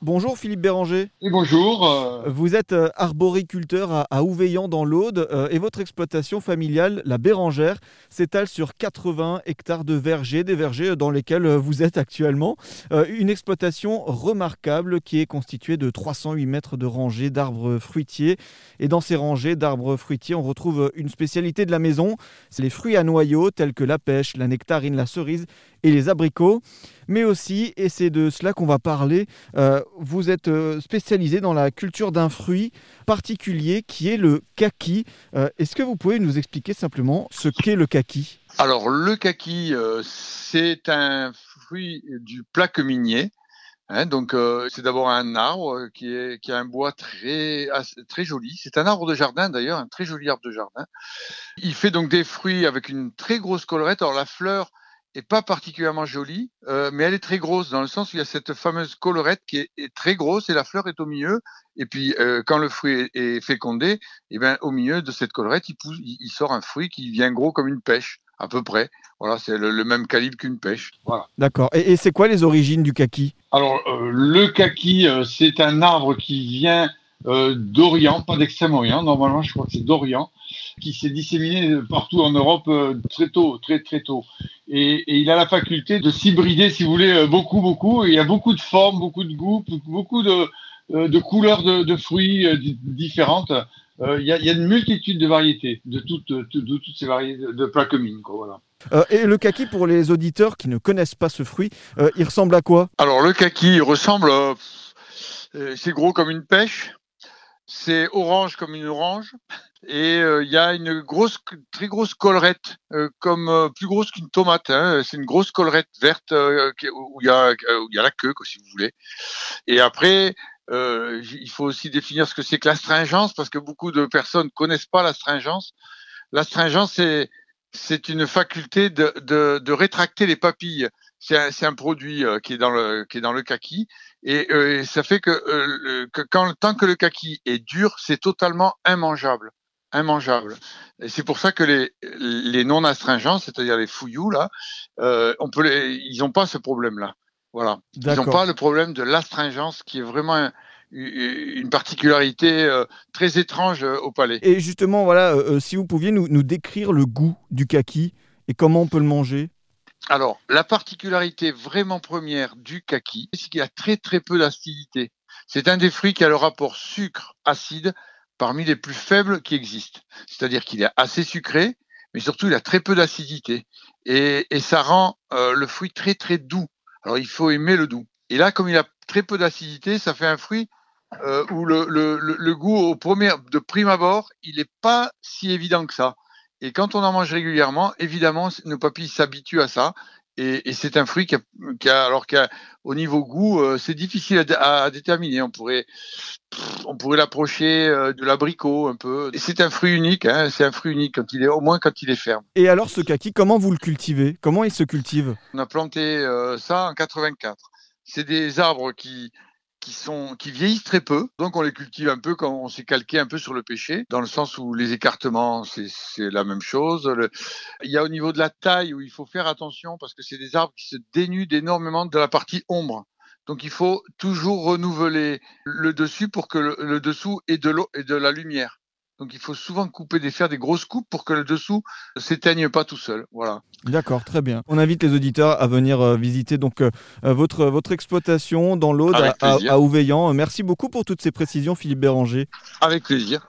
Bonjour Philippe Béranger. Et bonjour. euh, Vous êtes euh, arboriculteur à, à Ouveillan dans l'Aude euh, et votre exploitation familiale, la Bérangère, s'étale sur 80 hectares de vergers, des vergers dans lesquels vous êtes actuellement. Une exploitation remarquable qui est constituée de 308 mètres de rangées d'arbres fruitiers. Et dans ces rangées d'arbres fruitiers, on retrouve une spécialité de la maison, c'est les fruits à noyaux tels que la pêche, la nectarine, la cerise et les abricots. Mais aussi, et c'est de cela qu'on va parler, euh, vous êtes euh, spécialisé dans la culture d'un fruit particulier qui est le kaki. Euh, Est-ce que vous pouvez nous expliquer simplement ce qu'est le kaki? Alors, le kaki, euh, c'est un fruit du plaque minier. Hein, donc, c'est d'abord un arbre qui, est, qui a un bois très, très joli. C'est un arbre de jardin d'ailleurs, un très joli arbre de jardin. Il fait donc des fruits avec une très grosse collerette. Alors, la fleur est pas particulièrement jolie, euh, mais elle est très grosse dans le sens où il y a cette fameuse collerette qui est, est très grosse et la fleur est au milieu. Et puis, euh, quand le fruit est, est fécondé, eh ben, au milieu de cette collerette, il, pousse, il, il sort un fruit qui vient gros comme une pêche, à peu près. Voilà, c'est le, le même calibre qu'une pêche. Voilà. D'accord. Et, et c'est quoi les origines du kaki? Alors, euh, le kaki, euh, c'est un arbre qui vient euh, d'Orient, pas d'Extrême-Orient. Normalement, je crois que c'est d'Orient, qui s'est disséminé partout en Europe euh, très tôt, très très tôt. Et, et il a la faculté de s'hybrider, si vous voulez, euh, beaucoup, beaucoup. Et il y a beaucoup de formes, beaucoup de goûts, beaucoup de, euh, de couleurs de, de fruits euh, di- différentes. Euh, Il y, a, il y a une multitude de variétés, de toutes, de, de toutes ces variétés de plaquemines. Quoi, voilà. Euh, Et le kaki, pour les auditeurs qui ne connaissent pas ce fruit, euh, il ressemble à quoi? Alors le kaki il ressemble, c'est gros comme une pêche, c'est orange comme une orange, et euh, il y a une grosse, très grosse collerette, euh, comme euh, plus grosse qu'une tomate. hein. C'est une grosse collerette verte euh, où il y a, où il y a la queue, quoi, si vous voulez. Et après, euh, il faut aussi définir ce que c'est que l'astringence, parce que beaucoup de personnes connaissent pas l'astringence. L'astringence, c'est c'est une faculté de, de, de rétracter les papilles. C'est un, un produit euh, qui est dans le qui est dans le kaki et euh, ça fait que, euh, que quand tant que le kaki est dur, c'est totalement immangeable, immangeable. Et c'est pour ça que les les non astringents, c'est-à-dire les fouillous là, euh, on peut les, ils n'ont pas ce problème-là. Voilà. Ils n'ont pas le problème de l'astringence qui est vraiment un- une particularité euh, très étrange euh, au palais. Et justement, voilà, si vous pouviez nous, nous décrire le goût du kaki et comment on peut le manger. Alors, la particularité vraiment première du kaki, c'est qu'il a très très peu d'acidité. C'est un des fruits qui a le rapport sucre-acide parmi les plus faibles qui existent. C'est-à-dire qu'il est assez sucré, mais surtout il a très peu d'acidité. Et, ça rend euh, le fruit très très doux. Alors il faut aimer le doux. Et là, comme il a très peu d'acidité, ça fait un fruit euh, où le, le goût au premier, de prime abord, il n'est pas si évident que ça. Et quand on en mange régulièrement, évidemment, nos papilles s'habituent à ça. Et, et c'est un fruit qui a, qui a alors qu'au niveau goût, euh, c'est difficile à, dé- à- à déterminer. On pourrait, on pourrait l'approcher euh, de l'abricot un peu. Et c'est un fruit unique. Hein, c'est un fruit unique quand il est, au moins quand il est ferme. Et alors, ce kaki, comment vous le cultivez? Comment il se cultive? On a planté euh, ça en 84. C'est des arbres qui qui vieillissent très peu, donc on les cultive un peu quand on s'est calqué un peu sur le pêcher, dans le sens où les écartements c'est la même chose. Il y a au niveau de la taille où il faut faire attention parce que c'est des arbres qui se dénudent énormément de la partie ombre. Donc il faut toujours renouveler le dessus pour que le, le dessous ait de l'eau et de la lumière. Donc il faut souvent couper des faire des grosses coupes pour que le dessous ne s'éteigne pas tout seul. Voilà. D'accord, très bien. On invite les auditeurs à venir euh, visiter donc euh, euh, votre, votre exploitation dans l'Aude à, à, plaisir. à Ouveillan. Merci beaucoup pour toutes ces précisions, Philippe Béranger. Avec plaisir.